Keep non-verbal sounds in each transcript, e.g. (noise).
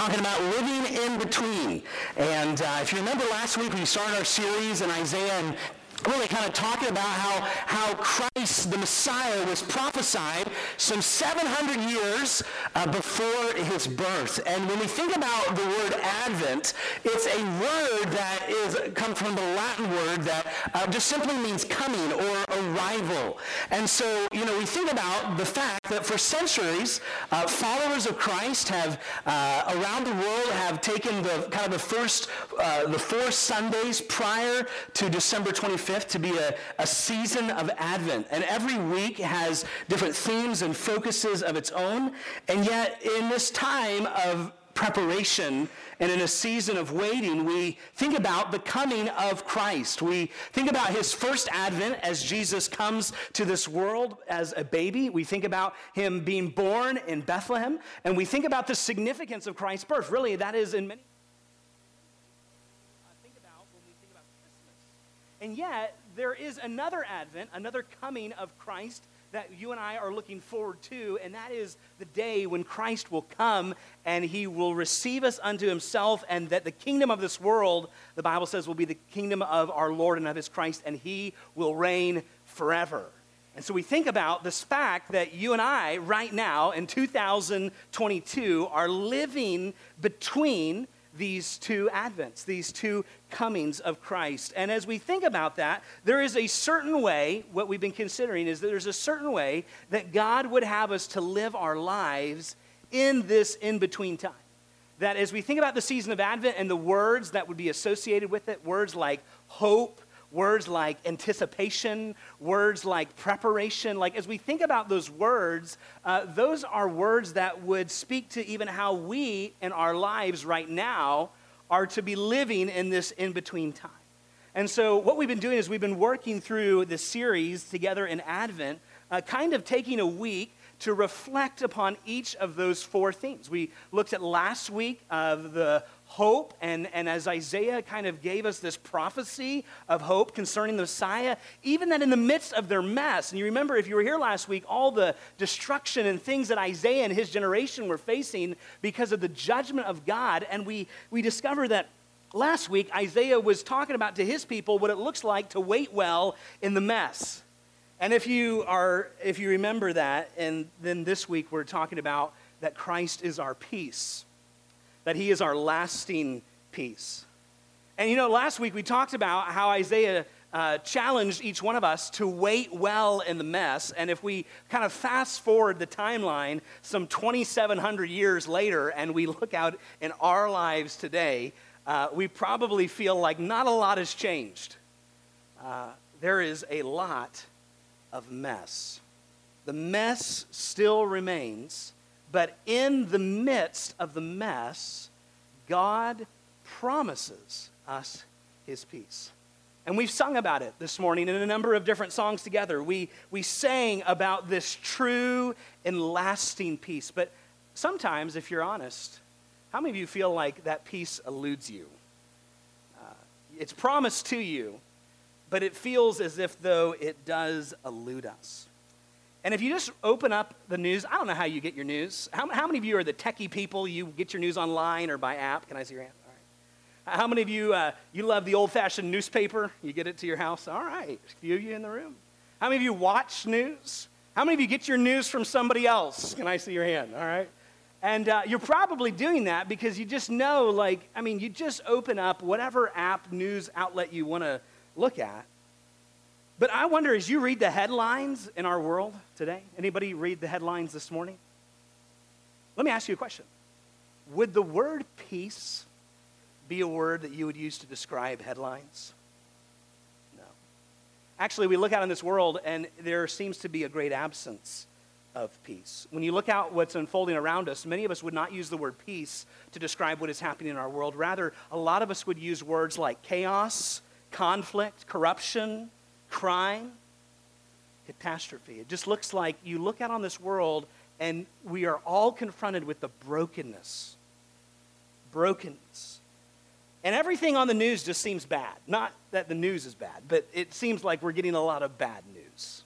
talking about living in between. And uh, if you remember last week, we started our series in Isaiah and really kind of talking about how, how Christ, the Messiah, was prophesied some 700 years uh, before his birth. And when we think about the word Advent, it's a word that is comes from the Latin word that uh, just simply means coming or arrival. And so, you know, we think about the fact that for centuries, uh, followers of Christ have, uh, around the world, have taken the kind of the first, uh, the four Sundays prior to December 25th 25th to be a, a season of Advent. And every week has different themes and focuses of its own. And yet, in this time of preparation and in a season of waiting, we think about the coming of Christ. We think about his first advent as Jesus comes to this world as a baby. We think about him being born in Bethlehem. And we think about the significance of Christ's birth. Really, that is in many And yet, there is another advent, another coming of Christ that you and I are looking forward to, and that is the day when Christ will come and he will receive us unto himself, and that the kingdom of this world, the Bible says, will be the kingdom of our Lord and of his Christ, and he will reign forever. And so we think about this fact that you and I, right now in 2022, are living between these two advents, these two comings of Christ. And as we think about that, there is a certain way, what we've been considering is that there's a certain way that God would have us to live our lives in this in between time. That as we think about the season of Advent and the words that would be associated with it, words like hope, words like anticipation, words like preparation. Like, as we think about those words, uh, those are words that would speak to even how we in our lives right now are to be living in this in between time. And so, what we've been doing is we've been working through this series together in Advent, uh, kind of taking a week to reflect upon each of those four themes. We looked at last week of the hope, and, and as Isaiah kind of gave us this prophecy of hope concerning the Messiah, even that in the midst of their mess, and you remember if you were here last week, all the destruction and things that Isaiah and his generation were facing because of the judgment of God, and we, we discovered that last week Isaiah was talking about to his people what it looks like to wait well in the mess. And if you are if you remember that, and then this week we're talking about that Christ is our peace that he is our lasting peace. And you know, last week we talked about how Isaiah uh, challenged each one of us to wait well in the mess. And if we kind of fast forward the timeline some 2,700 years later and we look out in our lives today, uh, we probably feel like not a lot has changed. Uh, there is a lot of mess. The mess still remains, but in the midst of the mess, God promises us his peace. And we've sung about it this morning in a number of different songs together. We, we sang about this true and lasting peace. But sometimes, if you're honest, how many of you feel like that peace eludes you? Uh, it's promised to you, but it feels as if though it does elude us. And if you just open up the news, I don't know how you get your news. How, how many of you are the techie people? You get your news online or by app? Can I see your hand? All right. How many of you, uh, you love the old fashioned newspaper? You get it to your house? All right. A few of you in the room. How many of you watch news? How many of you get your news from somebody else? Can I see your hand? All right. And uh, you're probably doing that because you just know, like, I mean, you just open up whatever app, news outlet you want to look at, but I wonder as you read the headlines in our world today, anybody read the headlines this morning? Let me ask you a question. Would the word peace be a word that you would use to describe headlines? No. Actually, we look out in this world and there seems to be a great absence of peace. When you look out what's unfolding around us, many of us would not use the word peace to describe what is happening in our world. Rather, a lot of us would use words like chaos, conflict, corruption, crime, catastrophe. It just looks like you look out on this world and we are all confronted with the brokenness. Brokenness. And everything on the news just seems bad. Not that the news is bad, but it seems like we're getting a lot of bad news.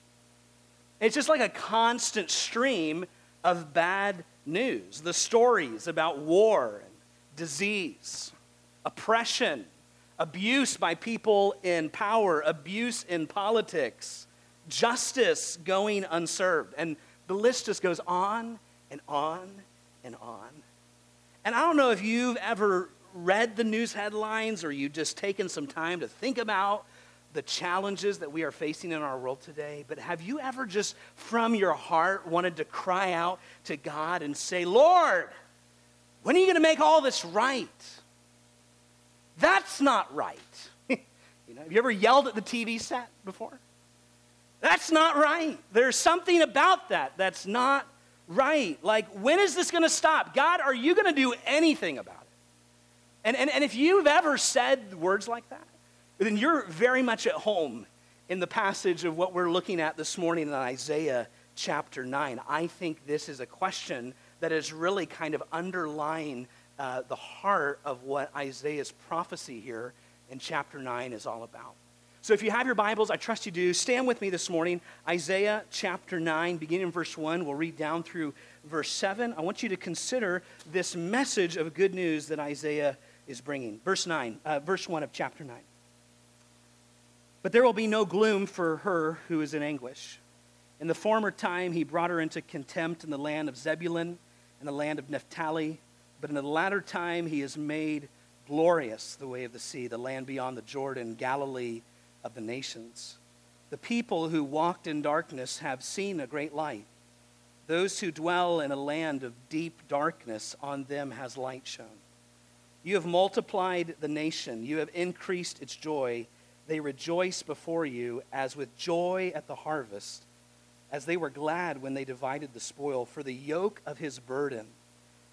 It's just like a constant stream of bad news. The stories about war and disease, oppression, abuse by people in power, abuse in politics, justice going unserved. And the list just goes on and on and on. And I don't know if you've ever read the news headlines or you've just taken some time to think about the challenges that we are facing in our world today, but have you ever just from your heart wanted to cry out to God and say, Lord, when are you going to make all this right? That's not right. (laughs) you know, have you ever yelled at the TV set before? That's not right. There's something about that that's not right. Like, when is this going to stop? God, are you going to do anything about it? And, and, and if you've ever said words like that, then you're very much at home in the passage of what we're looking at this morning in Isaiah chapter 9. I think this is a question that is really kind of underlying uh, the heart of what Isaiah's prophecy here in chapter 9 is all about. So if you have your Bibles, I trust you do, stand with me this morning. Isaiah chapter 9, beginning in verse 1. We'll read down through verse 7. I want you to consider this message of good news that Isaiah is bringing. Verse 9, uh, verse 1 of chapter 9. But there will be no gloom for her who is in anguish. In the former time, he brought her into contempt in the land of Zebulun and the land of Naphtali. But in the latter time, he has made glorious the way of the sea, the land beyond the Jordan, Galilee of the nations. The people who walked in darkness have seen a great light. Those who dwell in a land of deep darkness, on them has light shone. You have multiplied the nation, you have increased its joy they rejoice before you as with joy at the harvest, as they were glad when they divided the spoil. For the yoke of his burden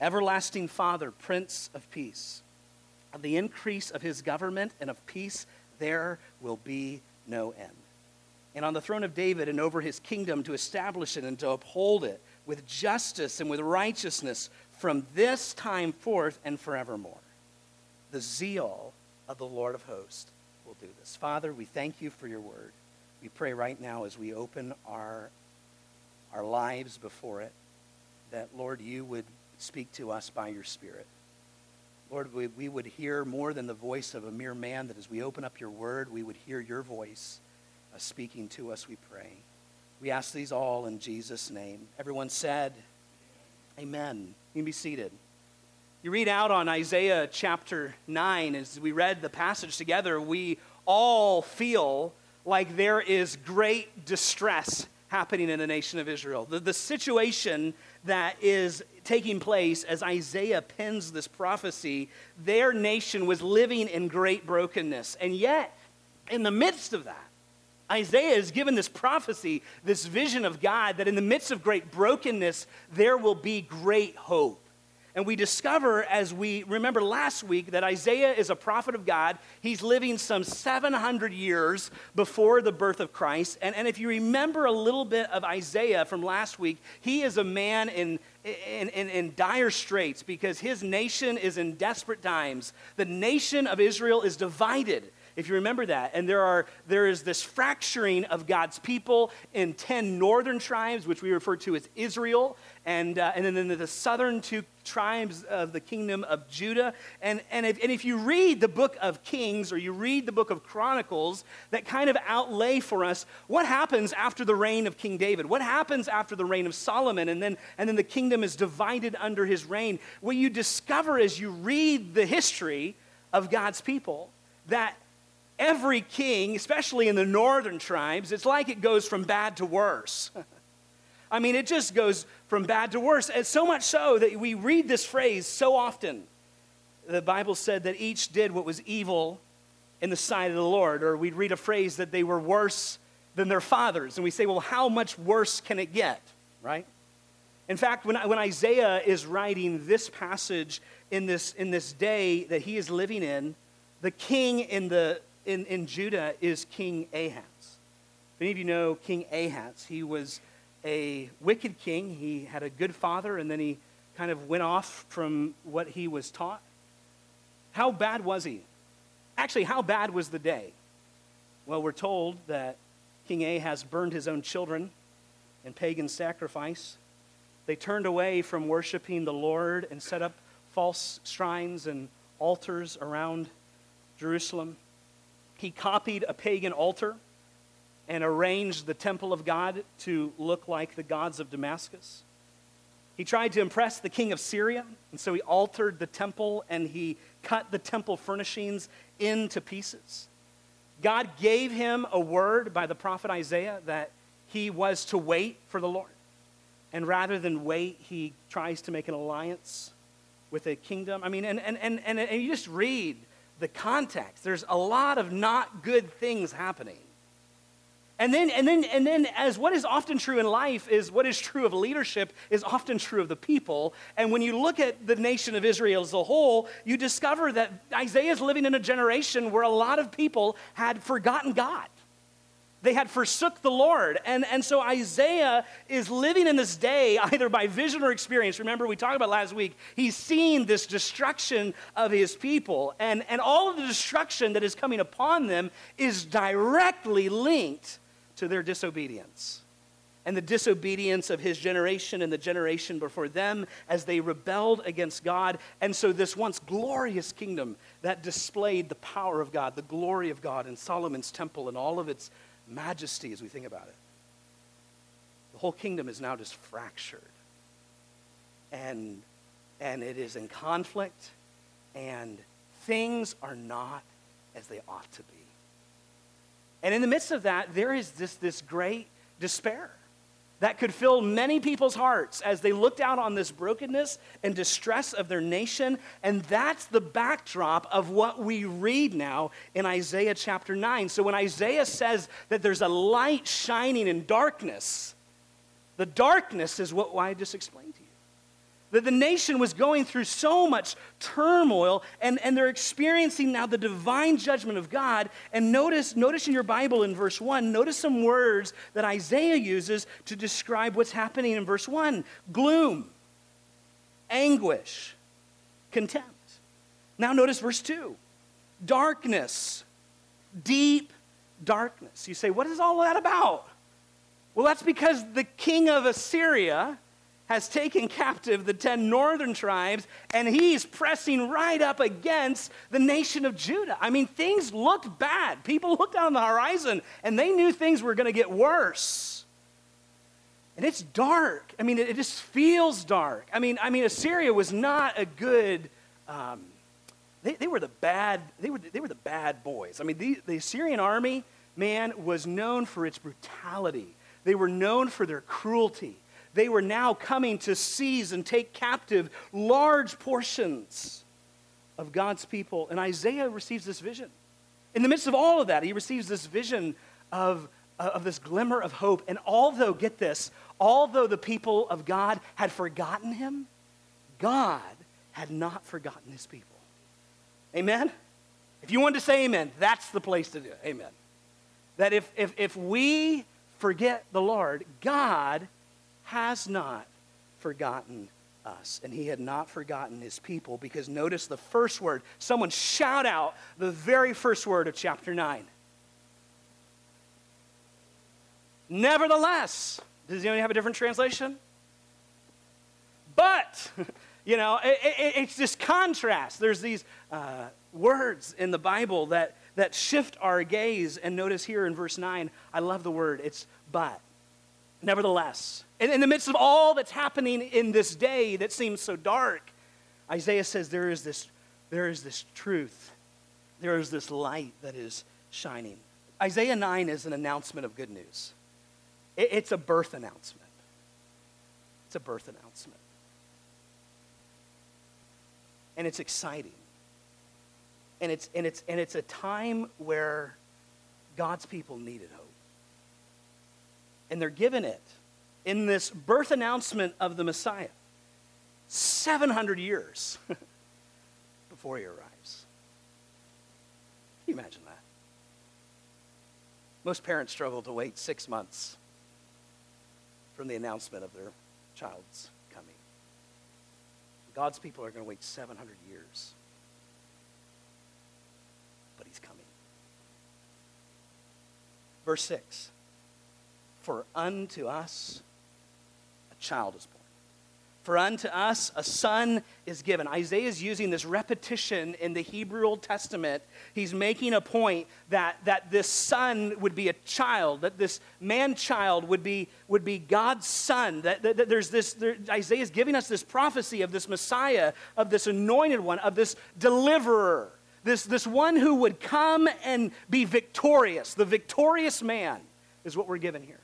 Everlasting Father, Prince of Peace. Of the increase of his government and of peace, there will be no end. And on the throne of David and over his kingdom to establish it and to uphold it with justice and with righteousness from this time forth and forevermore. The zeal of the Lord of hosts will do this. Father, we thank you for your word. We pray right now as we open our, our lives before it that, Lord, you would speak to us by your Spirit. Lord, we, we would hear more than the voice of a mere man, that as we open up your word, we would hear your voice uh, speaking to us, we pray. We ask these all in Jesus' name. Everyone said, Amen. You can be seated. You read out on Isaiah chapter 9, as we read the passage together, we all feel like there is great distress happening in the nation of Israel. The, the situation that is taking place as Isaiah pens this prophecy, their nation was living in great brokenness. And yet, in the midst of that, Isaiah is given this prophecy, this vision of God, that in the midst of great brokenness, there will be great hope. And we discover, as we remember last week, that Isaiah is a prophet of God. He's living some 700 years before the birth of Christ. And, and if you remember a little bit of Isaiah from last week, he is a man in, in, in, in dire straits because his nation is in desperate times. The nation of Israel is divided if you remember that. And there, are, there is this fracturing of God's people in 10 northern tribes, which we refer to as Israel, and, uh, and then the southern two tribes of the kingdom of Judah. And, and, if, and if you read the book of Kings or you read the book of Chronicles, that kind of outlay for us what happens after the reign of King David, what happens after the reign of Solomon, and then, and then the kingdom is divided under his reign. What you discover as you read the history of God's people, that every king, especially in the northern tribes, it's like it goes from bad to worse. (laughs) I mean, it just goes from bad to worse. And so much so that we read this phrase so often. The Bible said that each did what was evil in the sight of the Lord. Or we'd read a phrase that they were worse than their fathers. And we say, well, how much worse can it get? Right? In fact, when, when Isaiah is writing this passage in this, in this day that he is living in, the king in, the, in, in Judah is King Ahaz. If any of you know King Ahaz, he was a wicked king. He had a good father, and then he kind of went off from what he was taught. How bad was he? Actually, how bad was the day? Well, we're told that King Ahaz burned his own children in pagan sacrifice. They turned away from worshiping the Lord and set up false shrines and altars around Jerusalem. He copied a pagan altar and arranged the temple of God to look like the gods of Damascus. He tried to impress the king of Syria, and so he altered the temple and he cut the temple furnishings into pieces. God gave him a word by the prophet Isaiah that he was to wait for the Lord. And rather than wait, he tries to make an alliance with a kingdom. I mean, and, and, and, and, you just read the context. There's a lot of not good things happening. And then, and then, and then, as what is often true in life is what is true of leadership is often true of the people. And when you look at the nation of Israel as a whole, you discover that Isaiah is living in a generation where a lot of people had forgotten God. They had forsook the Lord. And, and so Isaiah is living in this day (laughs) either by vision or experience. Remember, we talked about last week, he's seen this destruction of his people. And, and all of the destruction that is coming upon them is directly linked to their disobedience and the disobedience of his generation and the generation before them as they rebelled against God. And so, this once glorious kingdom that displayed the power of God, the glory of God in Solomon's temple and all of its majesty as we think about it. The whole kingdom is now just fractured. And, and it is in conflict, and things are not as they ought to be. And in the midst of that, there is this, this great despair that could fill many people's hearts as they looked out on this brokenness and distress of their nation. And that's the backdrop of what we read now in Isaiah chapter 9. So when Isaiah says that there's a light shining in darkness, the darkness is what I just explained that the nation was going through so much turmoil and, and they're experiencing now the divine judgment of God. And notice, notice in your Bible in verse 1, notice some words that Isaiah uses to describe what's happening in verse 1 gloom, anguish, contempt. Now notice verse 2 darkness, deep darkness. You say, what is all that about? Well, that's because the king of Assyria has taken captive the 10 northern tribes, and he's pressing right up against the nation of Judah. I mean, things looked bad. People looked on the horizon, and they knew things were going to get worse. And it's dark. I mean, it, just feels dark. I mean, I mean, Assyria was not a good. Um, they, they, were the bad. They were, they were the bad boys. I mean, the, the Assyrian army, man, was known for its brutality. They were known for their cruelty they were now coming to seize and take captive large portions of God's people. And Isaiah receives this vision. In the midst of all of that, he receives this vision of, uh, of this glimmer of hope. And although, get this, although the people of God had forgotten him, God had not forgotten his people. Amen? If you want to say amen, that's the place to do it. Amen. That if, if, if we forget the Lord, God has not forgotten us. And he had not forgotten his people because notice the first word. Someone shout out the very first word of chapter 9. Nevertheless, does anyone have a different translation? But, (laughs) you know, it, it, it's this contrast. There's these uh, words in the Bible that, that shift our gaze. And notice here in verse 9, I love the word. It's but. Nevertheless, in, in the midst of all that's happening in this day that seems so dark, Isaiah says there is this, there is this truth. There is this light that is shining. Isaiah 9 is an announcement of good news. It, it's a birth announcement. It's a birth announcement. And it's exciting. And it's, and it's, and it's a time where God's people needed hope. And they're given it in this birth announcement of the Messiah 700 years (laughs) before he arrives. Can you imagine that? Most parents struggle to wait six months from the announcement of their child's coming. God's people are going to wait 700 years. But he's coming. Verse 6 For unto us a child is born. For unto us a son is given. Isaiah is using this repetition in the Hebrew Old Testament. He's making a point that, that this son would be a child, that this man child would be, would be God's son. That, that, that there's this, there, Isaiah is giving us this prophecy of this Messiah, of this anointed one, of this deliverer, this, this one who would come and be victorious. The victorious man is what we're given here.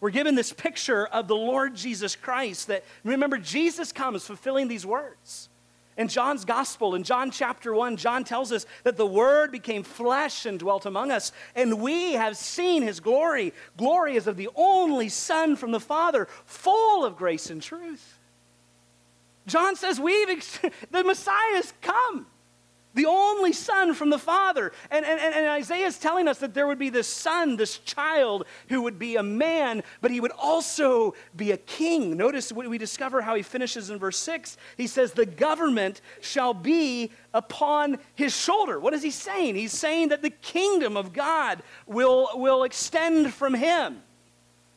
We're given this picture of the Lord Jesus Christ that, remember, Jesus comes fulfilling these words. In John's gospel, in John chapter 1, John tells us that the Word became flesh and dwelt among us, and we have seen his glory. Glory is of the only Son from the Father, full of grace and truth. John says, We've, (laughs) the Messiah has come the only son from the father. And, and, and isaiah is telling us that there would be this son this child who would be a man but he would also be a king. Notice we discover how he finishes in verse 6 he says the government shall be upon his shoulder. What is he saying? He's saying that the kingdom of god will, will extend from him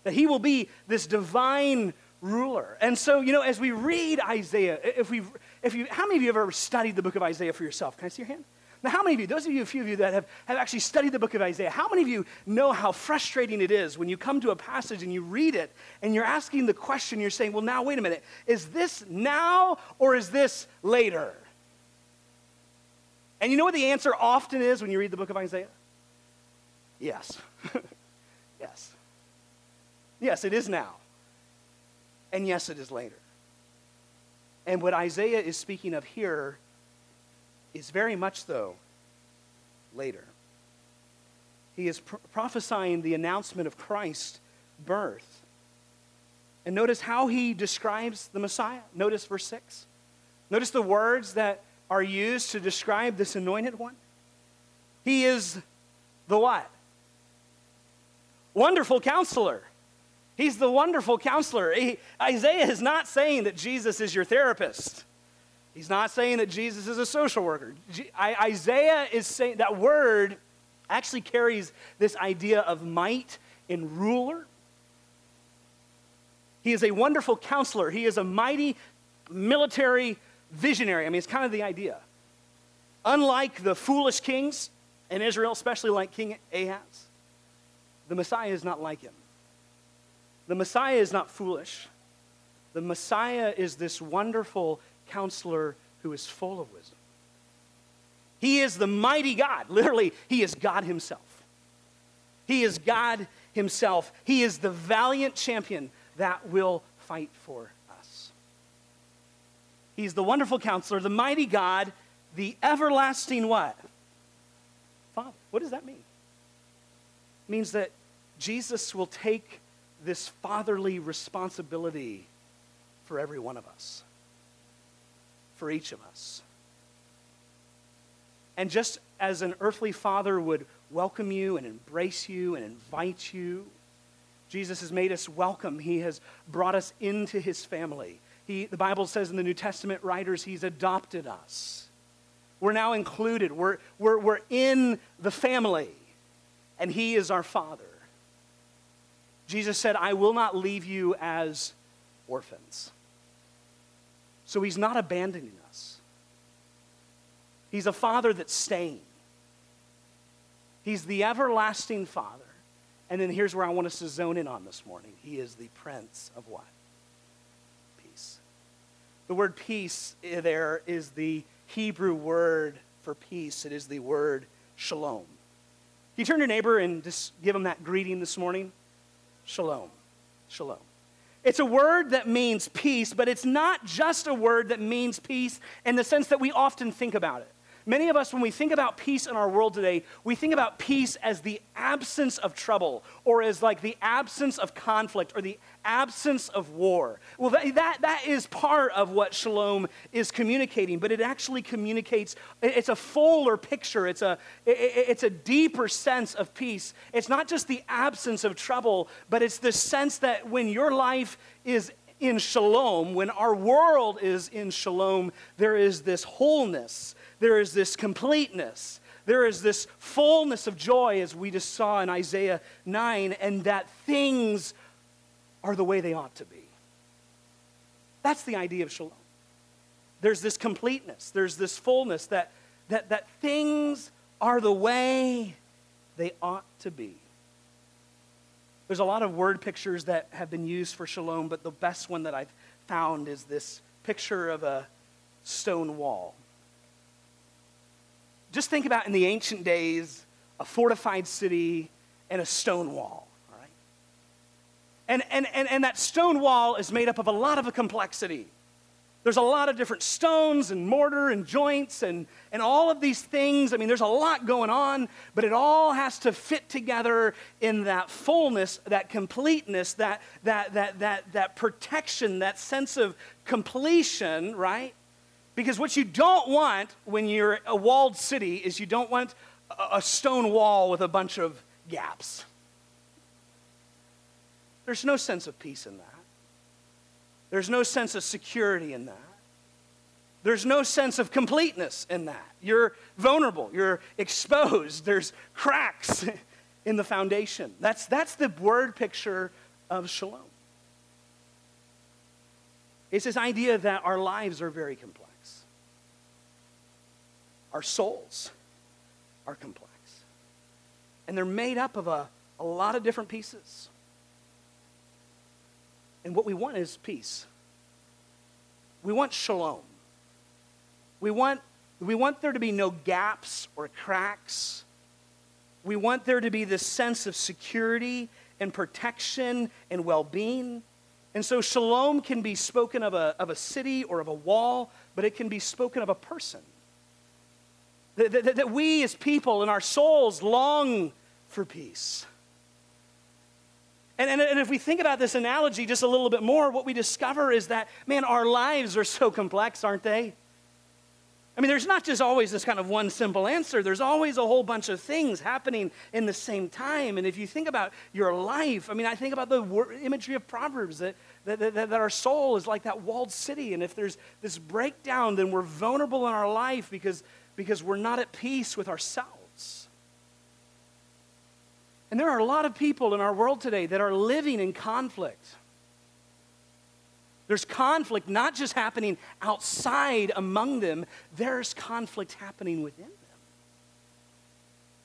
that he will be this divine ruler and so you know as we read isaiah if we if you, how many of you have ever studied the book of Isaiah for yourself? Can I see your hand? Now, how many of you, those of you, a few of you that have, have actually studied the book of Isaiah, how many of you know how frustrating it is when you come to a passage and you read it and you're asking the question, you're saying, well, now, wait a minute, is this now or is this later? And you know what the answer often is when you read the book of Isaiah? Yes. (laughs) yes. Yes, it is now. And yes, it is later. And what Isaiah is speaking of here is very much though later. He is pr- prophesying the announcement of Christ's birth. And notice how he describes the Messiah. Notice verse 6. Notice the words that are used to describe this anointed one. He is the what? Wonderful counselor. He's the wonderful counselor. He, Isaiah is not saying that Jesus is your therapist. He's not saying that Jesus is a social worker. I, Isaiah is saying that word actually carries this idea of might and ruler. He is a wonderful counselor. He is a mighty military visionary. I mean, it's kind of the idea. Unlike the foolish kings in Israel, especially like King Ahaz, the Messiah is not like him. The Messiah is not foolish. The Messiah is this wonderful counselor who is full of wisdom. He is the mighty God. Literally, He is God Himself. He is God Himself. He is the valiant champion that will fight for us. He's the wonderful counselor, the mighty God, the everlasting what? Father. What does that mean? It means that Jesus will take this fatherly responsibility for every one of us, for each of us. And just as an earthly father would welcome you and embrace you and invite you, Jesus has made us welcome. He has brought us into his family. He, the Bible says in the New Testament writers, he's adopted us. We're now included, we're, we're, we're in the family, and he is our father. Jesus said, I will not leave you as orphans. So he's not abandoning us. He's a father that's staying. He's the everlasting father. And then here's where I want us to zone in on this morning. He is the prince of what? Peace. The word peace there is the Hebrew word for peace. It is the word shalom. Can you turn to your neighbor and just give him that greeting this morning? Shalom. Shalom. It's a word that means peace, but it's not just a word that means peace in the sense that we often think about it. Many of us, when we think about peace in our world today, we think about peace as the absence of trouble or as like the absence of conflict or the absence of war. Well, that, that, that is part of what shalom is communicating, but it actually communicates, it's a fuller picture, it's a, it's a deeper sense of peace. It's not just the absence of trouble, but it's the sense that when your life is in shalom, when our world is in shalom, there is this wholeness there is this completeness. There is this fullness of joy, as we just saw in Isaiah 9, and that things are the way they ought to be. That's the idea of shalom. There's this completeness, there's this fullness that, that, that things are the way they ought to be. There's a lot of word pictures that have been used for shalom, but the best one that I've found is this picture of a stone wall. Just think about in the ancient days a fortified city and a stone wall. All right? And, and, and, and that stone wall is made up of a lot of a complexity. There's a lot of different stones and mortar and joints and, and all of these things. I mean, there's a lot going on, but it all has to fit together in that fullness, that completeness, that, that, that, that, that protection, that sense of completion, right? Because what you don't want when you're a walled city is you don't want a stone wall with a bunch of gaps. There's no sense of peace in that. There's no sense of security in that. There's no sense of completeness in that. You're vulnerable, you're exposed, there's cracks (laughs) in the foundation. That's, that's the word picture of shalom. It's this idea that our lives are very complex our souls are complex. And they're made up of a, a lot of different pieces. And what we want is peace. We want shalom. We want, we want there to be no gaps or cracks. We want there to be this sense of security and protection and well being. And so, shalom can be spoken of a, of a city or of a wall, but it can be spoken of a person. That, that, that we as people in our souls long for peace. And, and, and, if we think about this analogy just a little bit more, what we discover is that, man, our lives are so complex, aren't they? I mean, there's not just always this kind of one simple answer. There's always a whole bunch of things happening in the same time. And if you think about your life, I mean, I think about the imagery of Proverbs that, that, that, that our soul is like that walled city. And if there's this breakdown, then we're vulnerable in our life because because we're not at peace with ourselves. And there are a lot of people in our world today that are living in conflict. There's conflict not just happening outside among them, there's conflict happening within them.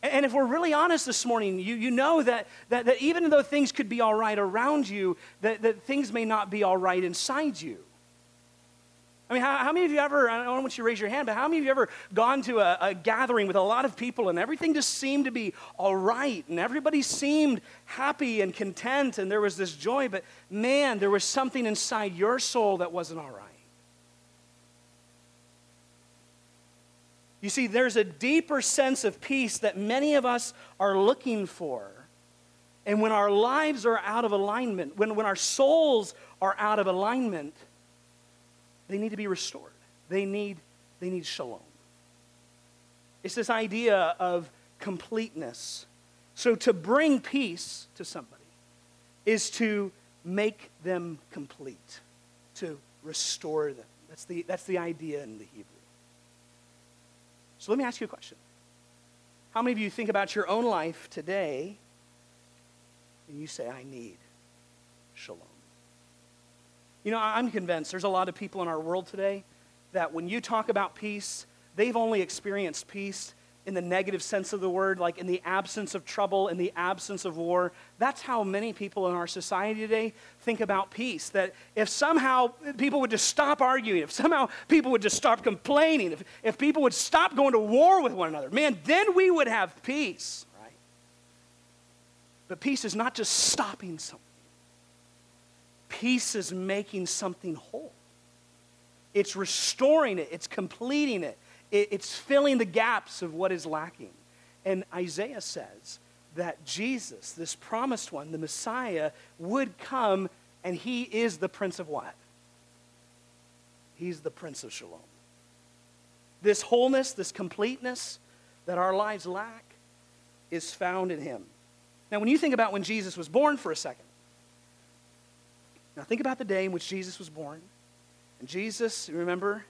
And if we're really honest this morning, you, you know that, that, that even though things could be all right around you, that, that things may not be all right inside you. I mean, how, how, many of you ever, I don't want you to raise your hand, but how many of you ever gone to a, a, gathering with a lot of people and everything just seemed to be all right and everybody seemed happy and content and there was this joy, but man, there was something inside your soul that wasn't all right? You see, there's a deeper sense of peace that many of us are looking for. And when our lives are out of alignment, when, when our souls are out of alignment, they need to be restored. They need, they need shalom. It's this idea of completeness. So to bring peace to somebody is to make them complete, to restore them. That's the, that's the idea in the Hebrew. So let me ask you a question. How many of you think about your own life today and you say, I need shalom? You know, I'm convinced there's a lot of people in our world today that when you talk about peace, they've only experienced peace in the negative sense of the word, like in the absence of trouble, in the absence of war. That's how many people in our society today think about peace. That if somehow people would just stop arguing, if somehow people would just stop complaining, if, if people would stop going to war with one another, man, then we would have peace, right? But peace is not just stopping something. Peace is making something whole. It's restoring it, it's completing it, it, it's filling the gaps of what is lacking. And Isaiah says that Jesus, this promised one, the Messiah, would come and he is the Prince of what? He's the Prince of Shalom. This wholeness, this completeness that our lives lack is found in him. Now, when you think about when Jesus was born for a second, now think about the day in which Jesus was born. And Jesus, remember,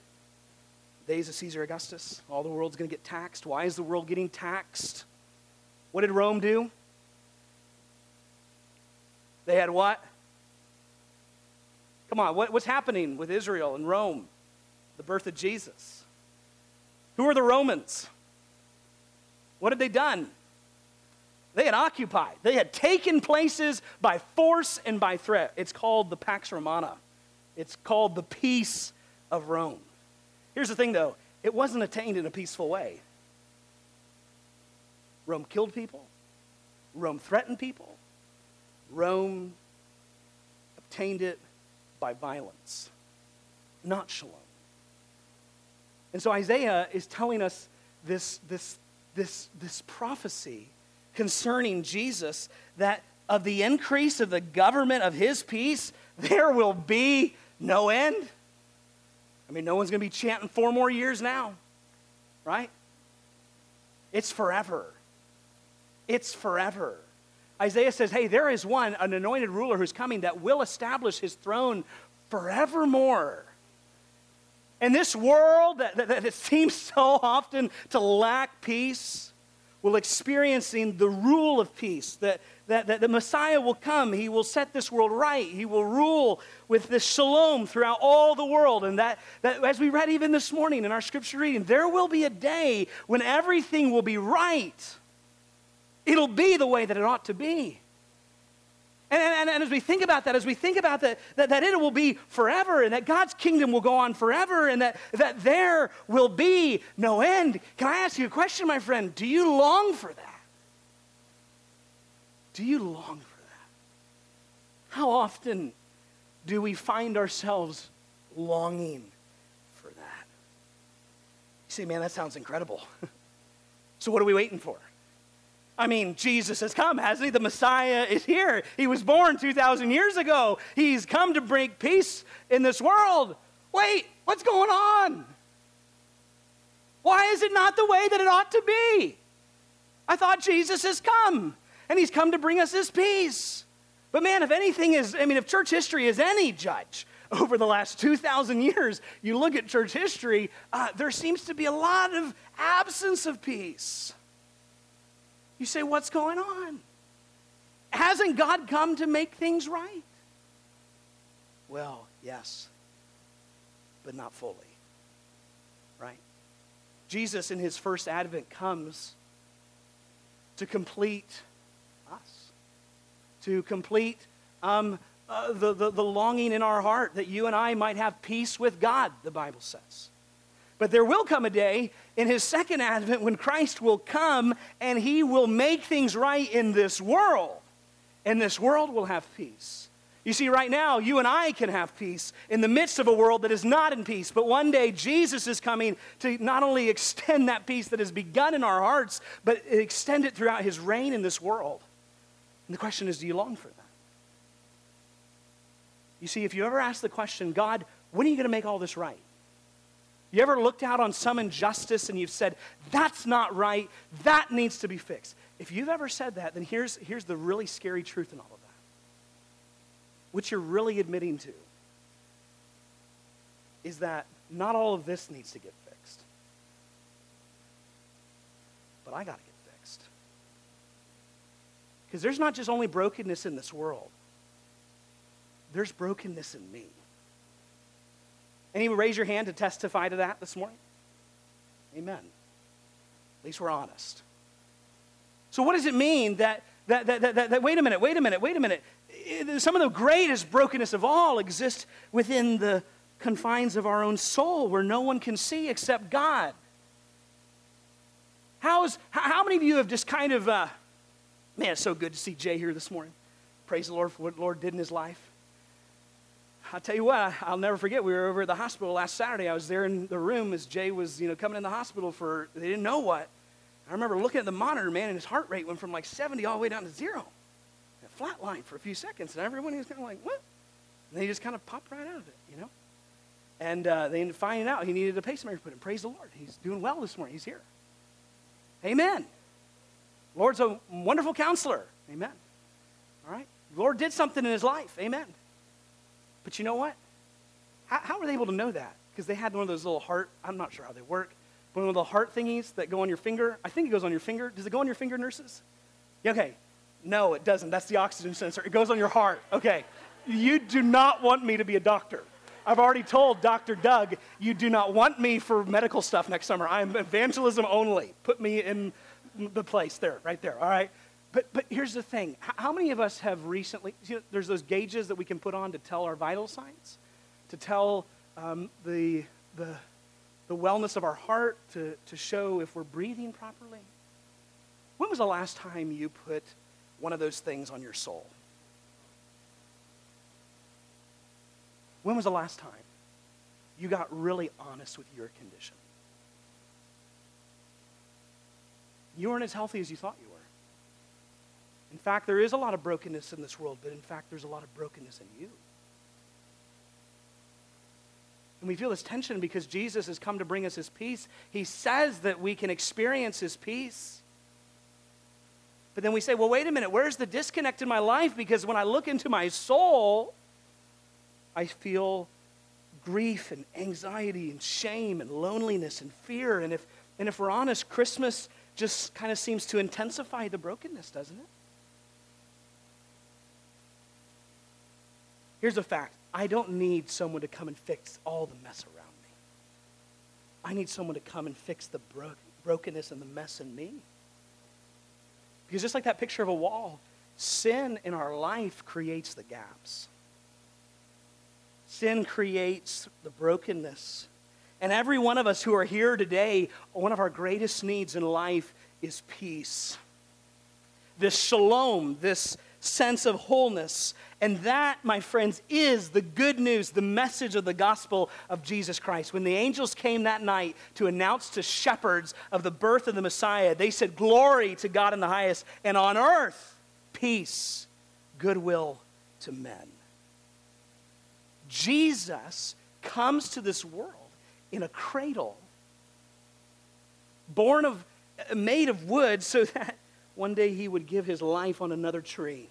days of Caesar Augustus, all the world's going to get taxed. Why is the world getting taxed? What did Rome do? They had what? Come on, what, what's happening with Israel and Rome? The birth of Jesus. Who are the Romans? What had they done? They had occupied, they had taken places by force and by threat. It's called the Pax Romana, it's called the peace of Rome. Here's the thing, though it wasn't attained in a peaceful way. Rome killed people, Rome threatened people, Rome obtained it by violence, not shalom. And so Isaiah is telling us this, this, this, this prophecy concerning Jesus that of the increase of the government of his peace, (laughs) there will be no end. I mean, no one's going to be chanting four more years now, right? It's forever. It's forever. Isaiah says, hey, there is one, an anointed ruler who's coming that will establish his throne forevermore. And this world that, that, that seems so often to lack peace will experiencing the rule of peace, that, that, that the Messiah will come. He will set this world right. He will rule with this shalom throughout all the world. And that, that, as we read even this morning in our scripture reading, there will be a day when everything will be right. It'll be the way that it ought to be. And, and, and, as we think about that, as we think about that, that, that it will be forever and that God's kingdom will go on forever and that, that there will be no end, can I ask you a question, my friend? Do you long for that? Do you long for that? How often do we find ourselves longing for that? You say, man, that sounds incredible. (laughs) so, what are we waiting for? I mean, Jesus has come, hasn't he? The Messiah is here. He was born 2,000 years ago. He's come to bring peace in this world. Wait, what's going on? Why is it not the way that it ought to be? I thought Jesus has come, and he's come to bring us his peace. But man, if anything is, I mean, if church history is any judge (laughs) over the last 2,000 years, you look at church history, uh, there seems to be a lot of absence of peace. You say, What's going on? Hasn't God come to make things right? Well, yes, but not fully. Right? Jesus, in his first advent, comes to complete us, to complete um, uh, the, the, the longing in our heart that you and I might have peace with God, the Bible says. But there will come a day in his second advent when Christ will come and he will make things right in this world. And this world will have peace. You see, right now, you and I can have peace in the midst of a world that is not in peace. But one day, Jesus is coming to not only extend that peace that has begun in our hearts, but extend it throughout his reign in this world. And the question is do you long for that? You see, if you ever ask the question, God, when are you going to make all this right? You ever looked out on some injustice and you've said, that's not right, that needs to be fixed? If you've ever said that, then here's, here's the really scary truth in all of that. What you're really admitting to is that not all of this needs to get fixed. But I got to get fixed. Because there's not just only brokenness in this world, there's brokenness in me. Anyone raise your hand to testify to that this morning? Amen. At least we're honest. So, what does it mean that, that, that, that, that, that wait a minute, wait a minute, wait a minute? Some of the greatest brokenness of all exists within the confines of our own soul where no one can see except God. How's, how many of you have just kind of, uh, man, it's so good to see Jay here this morning. Praise the Lord for what the Lord did in his life. I'll tell you what, I'll never forget. We were over at the hospital last Saturday. I was there in the room as Jay was, you know, coming in the hospital for they didn't know what. I remember looking at the monitor, man, and his heart rate went from like 70 all the way down to zero. A flat line for a few seconds, and everyone was kind of like, what? And then he just kind of popped right out of it, you know? And uh, they ended up finding out he needed a pacemaker put in. Praise the Lord. He's doing well this morning. He's here. Amen. Lord's a wonderful counselor. Amen. All right? Lord did something in his life. Amen. But you know what? How, how were they able to know that? Because they had one of those little heart, I'm not sure how they work, one of the heart thingies that go on your finger. I think it goes on your finger. Does it go on your finger, nurses? Okay. No, it doesn't. That's the oxygen sensor. It goes on your heart. Okay. You do not want me to be a doctor. I've already told Dr. Doug, you do not want me for medical stuff next summer. I'm evangelism only. Put me in the place there, right there, all right? But, but here's the thing how many of us have recently, you know, there's those gauges that we can put on to tell our vital signs, to tell um, the, the, the wellness of our heart, to, to show if we're breathing properly? When was the last time you put one of those things on your soul? When was the last time you got really honest with your condition? You weren't as healthy as you thought you were. In fact, there is a lot of brokenness in this world, but in fact, there's a lot of brokenness in you. And we feel this tension because Jesus has come to bring us his peace. He says that we can experience his peace. But then we say, well, wait a minute, where's the disconnect in my life? Because when I look into my soul, I feel grief and anxiety and shame and loneliness and fear. And if, and if we're honest, Christmas just kind of seems to intensify the brokenness, doesn't it? Here's a fact I don't need someone to come and fix all the mess around me. I need someone to come and fix the bro- brokenness and the mess in me. Because just like that picture of a wall, sin in our life creates the gaps. Sin creates the brokenness. And every one of us who are here today, one of our greatest needs in life is peace. This shalom, this sense of wholeness. And that, my friends, is the good news, the message of the gospel of Jesus Christ. When the angels came that night to announce to shepherds of the birth of the Messiah, they said, Glory to God in the highest, and on earth, peace, goodwill to men. Jesus comes to this world in a cradle, born of, made of wood, so that one day he would give his life on another tree.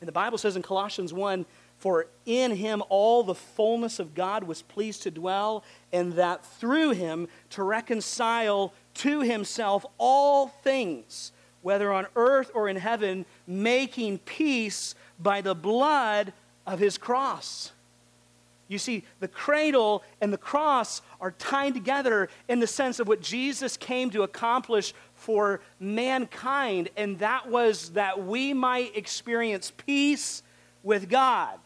And the Bible says in Colossians 1 For in him all the fullness of God was pleased to dwell, and that through him to reconcile to himself all things, whether on earth or in heaven, making peace by the blood of his cross. You see, the cradle and the cross are tied together in the sense of what Jesus came to accomplish for mankind, and that was that we might experience peace with God.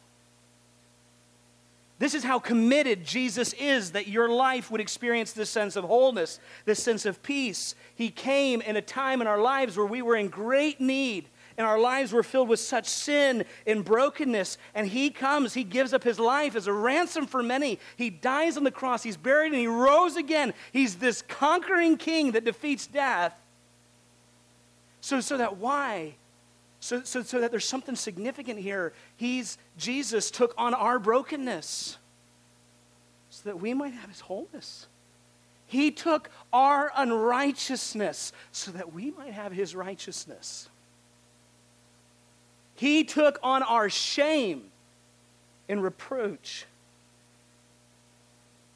This is how committed Jesus is that your life would experience this sense of wholeness, this sense of peace. He came in a time in our lives where we were in great need and our lives were filled with such sin and brokenness. And He comes, He gives up His life as a ransom for many. He dies on the cross, He's buried, and He rose again. He's this conquering King that defeats death. So, so that why? So, so, so that there's something significant here. He's, Jesus took on our brokenness so that we might have His wholeness. He took our unrighteousness so that we might have His righteousness. He took on our shame and reproach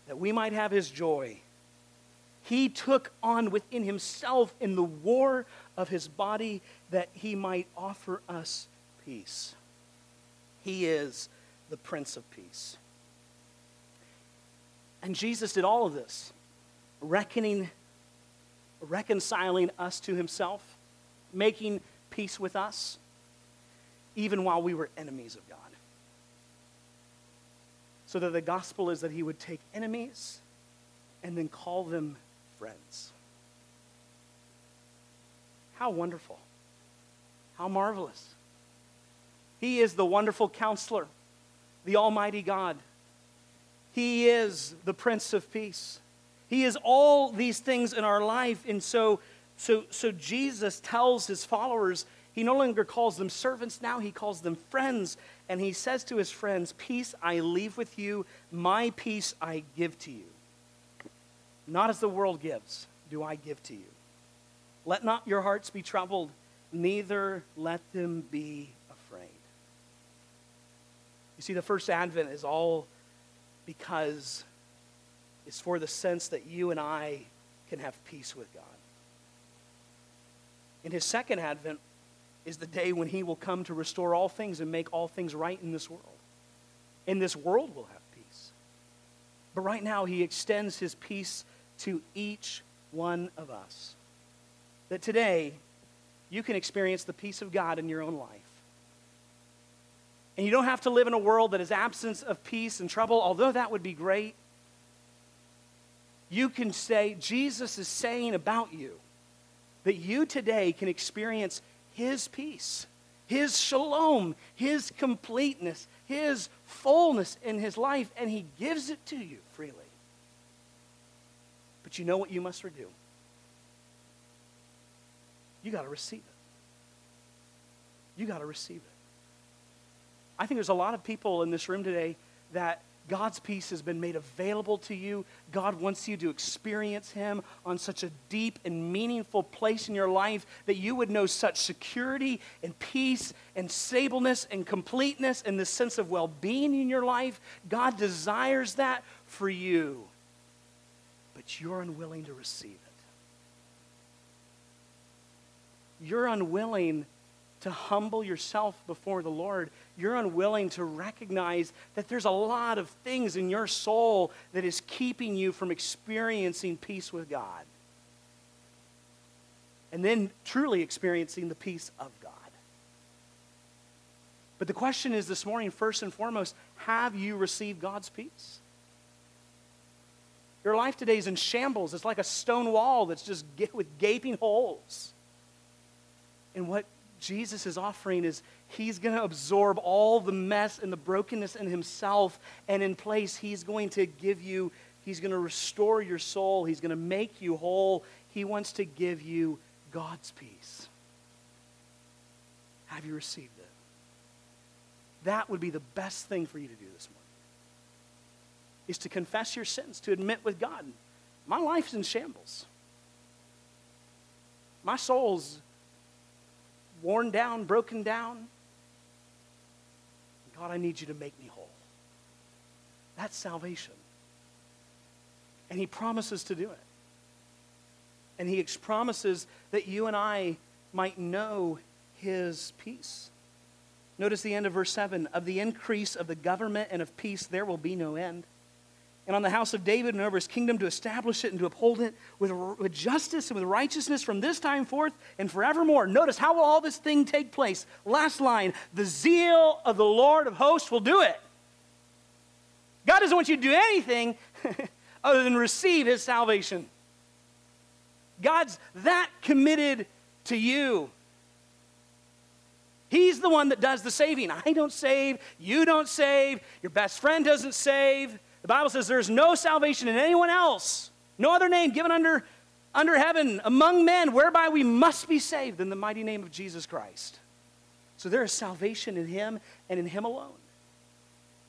that we might have his joy. He took on within himself in the war of his body that he might offer us peace. He is the Prince of Peace. And Jesus did all of this, reckoning, reconciling us to himself, making peace with us even while we were enemies of God. So that the gospel is that he would take enemies and then call them friends. How wonderful. How marvelous. He is the wonderful counselor, the Almighty God. He is the Prince of Peace. He is all these things in our life. And so, so, so Jesus tells his followers, he no longer calls them servants now, he calls them friends. And he says to his friends, Peace I leave with you, my peace I give to you. Not as the world gives, do I give to you. Let not your hearts be troubled, neither let them be afraid. You see, the first advent is all because it's for the sense that you and I can have peace with God. In his second advent is the day when he will come to restore all things and make all things right in this world. In this world, we'll have peace. But right now, he extends his peace to each one of us. That today, you can experience the peace of God in your own life. And you don't have to live in a world that is absence of peace and trouble, although that would be great. You can say, Jesus is saying about you that you today can experience his peace, his shalom, his completeness, his fullness in his life, and he gives it to you freely. But you know what you must do? You got to receive it. You got to receive it. I think there's a lot of people in this room today that God's peace has been made available to you. God wants you to experience Him on such a deep and meaningful place in your life that you would know such security and peace and stableness and completeness and the sense of well being in your life. God desires that for you but you're unwilling to receive it. You're unwilling to humble yourself before the Lord. You're unwilling to recognize that there's a lot of things in your soul that is keeping you from experiencing peace with God. And then truly experiencing the peace of God. But the question is this morning, first and foremost, have you received God's peace? Your life today is in shambles. It's like a stone wall that's just (laughs) with gaping holes. And what Jesus is offering is he's going to absorb all the mess and the brokenness in himself, and in place, he's going to give you, he's going to restore your soul, he's going to make you whole. He wants to give you God's peace. Have you received it? That would be the best thing for you to do this morning is to confess your sins, to admit with God, my life's in shambles. My soul's worn down, broken down. God, I need you to make me whole. That's salvation. And He promises to do it. And He promises that you and I might know His peace. Notice the end of verse 7 Of the increase of the government and of peace, there will be no end and on the house of David and over his kingdom to establish it and to uphold it with, with justice and with righteousness from this time forth and forevermore. Notice how will all this thing take place? Last line the zeal of the Lord of hosts will do it. God doesn't want you to do anything (laughs) other than receive his salvation. God's that committed to you. He's the one that does the saving. I don't save. You don't save. Your best friend doesn't save. The Bible says there's no salvation in anyone else, no other name given under, under heaven among men whereby we must be saved in the mighty name of Jesus Christ. So there is salvation in Him and in Him alone.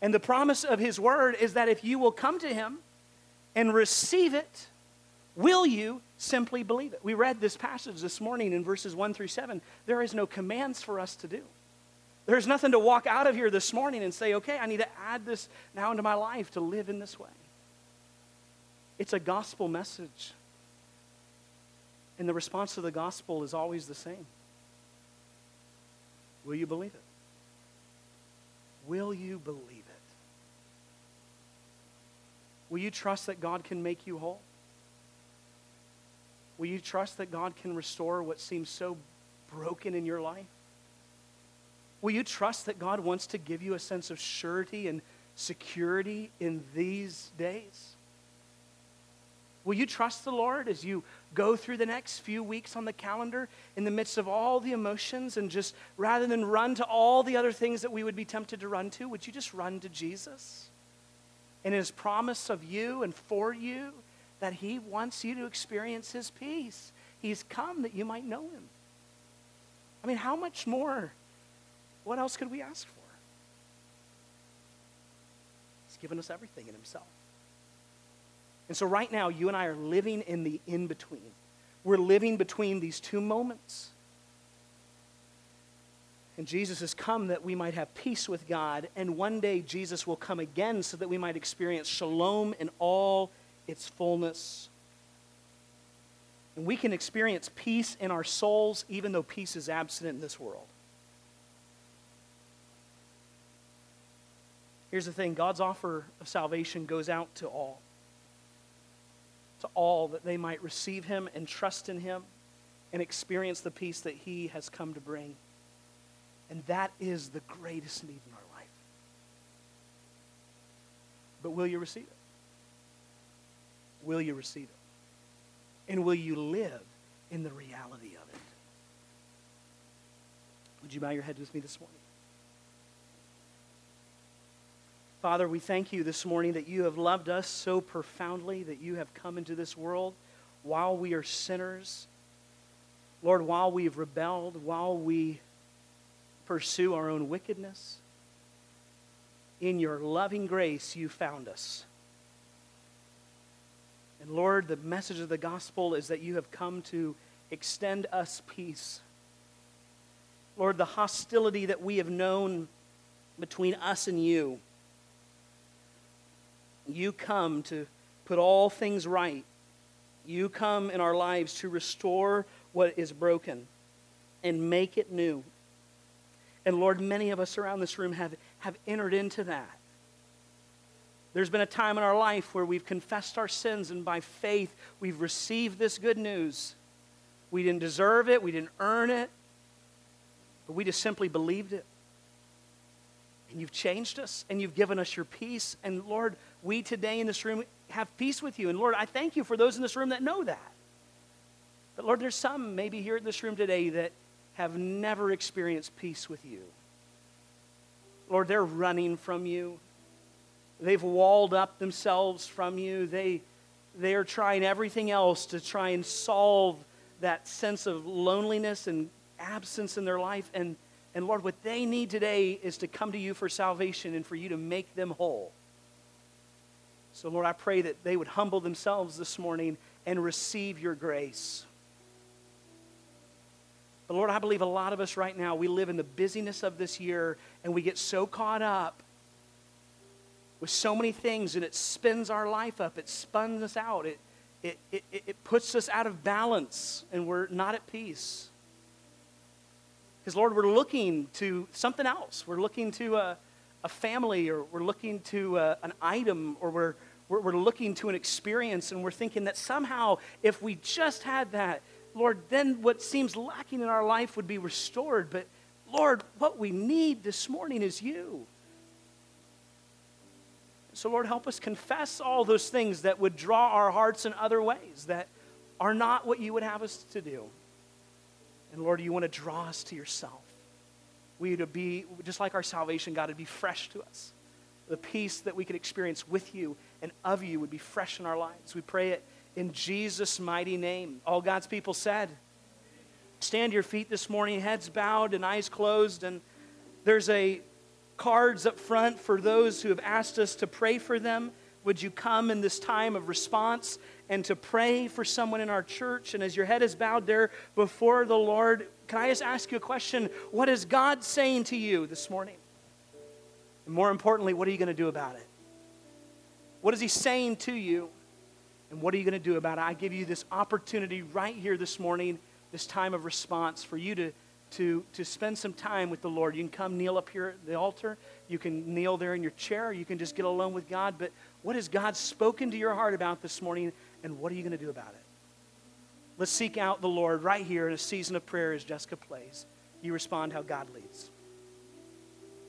And the promise of His word is that if you will come to Him and receive it, will you simply believe it? We read this passage this morning in verses 1 through 7. There is no commands for us to do. There's nothing to walk out of here this morning and say, okay, I need to add this now into my life to live in this way. It's a gospel message. And the response to the gospel is always the same Will you believe it? Will you believe it? Will you trust that God can make you whole? Will you trust that God can restore what seems so broken in your life? Will you trust that God wants to give you a sense of surety and security in these days? Will you trust the Lord as you go through the next few weeks on the calendar in the midst of all the emotions and just rather than run to all the other things that we would be tempted to run to, would you just run to Jesus? And his promise of you and for you that he wants you to experience his peace. He's come that you might know him. I mean, how much more? What else could we ask for? He's given us everything in himself. And so, right now, you and I are living in the in between. We're living between these two moments. And Jesus has come that we might have peace with God, and one day Jesus will come again so that we might experience shalom in all its fullness. And we can experience peace in our souls even though peace is absent in this world. Here's the thing God's offer of salvation goes out to all to all that they might receive him and trust in him and experience the peace that he has come to bring. And that is the greatest need in our life. But will you receive it? Will you receive it? And will you live in the reality of it? Would you bow your head with me this morning? Father, we thank you this morning that you have loved us so profoundly, that you have come into this world while we are sinners. Lord, while we've rebelled, while we pursue our own wickedness, in your loving grace, you found us. And Lord, the message of the gospel is that you have come to extend us peace. Lord, the hostility that we have known between us and you you come to put all things right. You come in our lives to restore what is broken and make it new. And Lord, many of us around this room have, have entered into that. There's been a time in our life where we've confessed our sins, and by faith, we've received this good news. We didn't deserve it, we didn't earn it, but we just simply believed it. And you've changed us, and you've given us your peace. And Lord, we today in this room have peace with you. And Lord, I thank you for those in this room that know that. But Lord, there's some maybe here in this room today that have never experienced peace with you. Lord, they're running from you. They've walled up themselves from you. They, they are trying everything else to try and solve that sense of loneliness and absence in their life. And, and Lord, what they need today is to come to you for salvation and for you to make them whole. So, Lord, I pray that they would humble themselves this morning and receive your grace. But, Lord, I believe a lot of us right now, we live in the busyness of this year and we get so caught up with so many things and it spins our life up. It spins us out. It, it, it, it puts us out of balance and we're not at peace. Because, Lord, we're looking to something else. We're looking to a, a family or we're looking to a, an item or we're we're, we're looking to an experience and we're thinking that somehow if we just had that, Lord, then what seems lacking in our life would be restored. But Lord, what we need this morning is you. So, Lord, help us confess all those things that would draw our hearts in other ways that are not what you would have us to do. And Lord, you want to draw us to yourself. We to be, just like our salvation, God, to be fresh to us. The peace that we could experience with you and of you would be fresh in our lives. We pray it in Jesus' mighty name. All God's people said, Stand your feet this morning, heads bowed and eyes closed. And there's a cards up front for those who have asked us to pray for them. Would you come in this time of response and to pray for someone in our church? And as your head is bowed there before the Lord, can I just ask you a question? What is God saying to you this morning? And more importantly, what are you going to do about it? What is he saying to you? And what are you going to do about it? I give you this opportunity right here this morning, this time of response, for you to, to, to spend some time with the Lord. You can come kneel up here at the altar. You can kneel there in your chair. You can just get alone with God. But what has God spoken to your heart about this morning? And what are you going to do about it? Let's seek out the Lord right here in a season of prayer as Jessica plays. You respond how God leads.